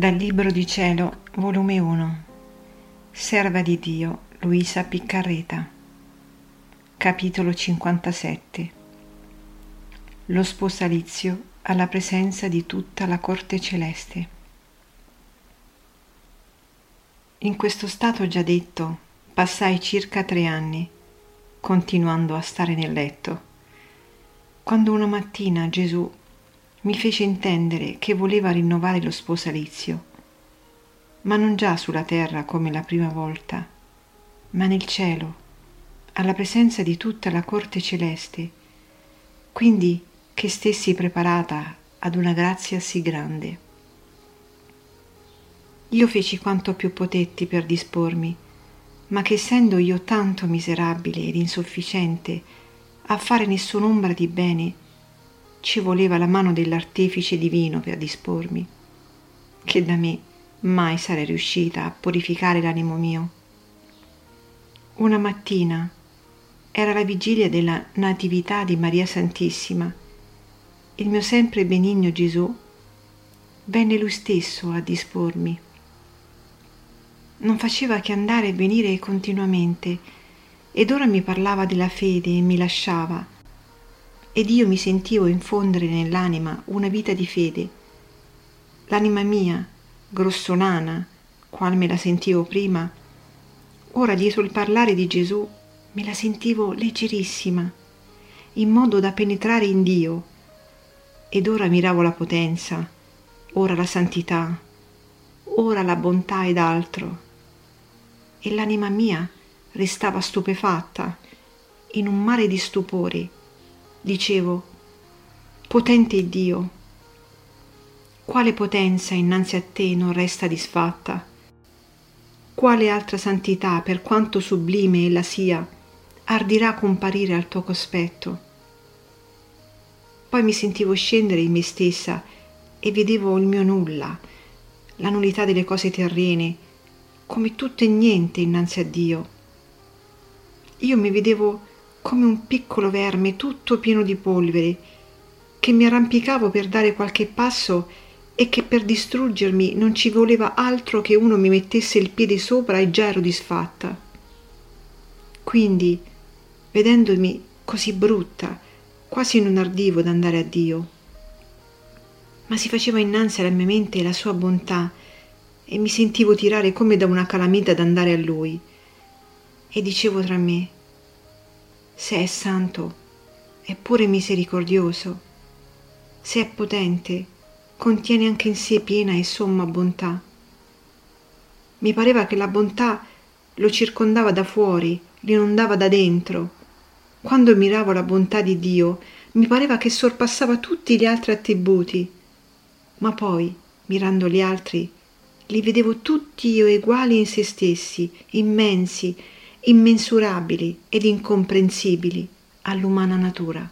Dal Libro di Cielo, volume 1, Serva di Dio, Luisa Piccarreta, capitolo 57. Lo sposalizio alla presenza di tutta la corte celeste. In questo stato già detto, passai circa tre anni, continuando a stare nel letto, quando una mattina Gesù mi fece intendere che voleva rinnovare lo sposalizio, ma non già sulla terra come la prima volta, ma nel cielo, alla presenza di tutta la corte celeste, quindi che stessi preparata ad una grazia sì grande. Io feci quanto più potetti per dispormi, ma che essendo io tanto miserabile ed insufficiente a fare nessun'ombra di bene, ci voleva la mano dell'artefice divino per dispormi, che da me mai sarei riuscita a purificare l'animo mio. Una mattina era la vigilia della Natività di Maria Santissima. Il mio sempre benigno Gesù venne lui stesso a dispormi. Non faceva che andare e venire continuamente, ed ora mi parlava della fede e mi lasciava ed io mi sentivo infondere nell'anima una vita di fede. L'anima mia, grossolana, qual me la sentivo prima, ora dietro il parlare di Gesù me la sentivo leggerissima, in modo da penetrare in Dio, ed ora miravo la potenza, ora la santità, ora la bontà ed altro, e l'anima mia restava stupefatta in un mare di stupori dicevo, potente Dio, quale potenza innanzi a te non resta disfatta? Quale altra santità, per quanto sublime ella sia, ardirà comparire al tuo cospetto? Poi mi sentivo scendere in me stessa e vedevo il mio nulla, la nullità delle cose terrene, come tutto e niente innanzi a Dio. Io mi vedevo come un piccolo verme tutto pieno di polvere, che mi arrampicavo per dare qualche passo e che per distruggermi non ci voleva altro che uno mi mettesse il piede sopra e già ero disfatta. Quindi, vedendomi così brutta, quasi non ardivo d'andare a Dio. Ma si faceva innanzi alla mia mente la sua bontà e mi sentivo tirare come da una calamita d'andare a Lui. E dicevo tra me, se è santo, è pure misericordioso, se è potente, contiene anche in sé piena e somma bontà. Mi pareva che la bontà lo circondava da fuori, l'inondava da dentro. Quando miravo la bontà di Dio, mi pareva che sorpassava tutti gli altri attributi, ma poi, mirando gli altri, li vedevo tutti io uguali in se stessi, immensi, immensurabili ed incomprensibili all'umana natura.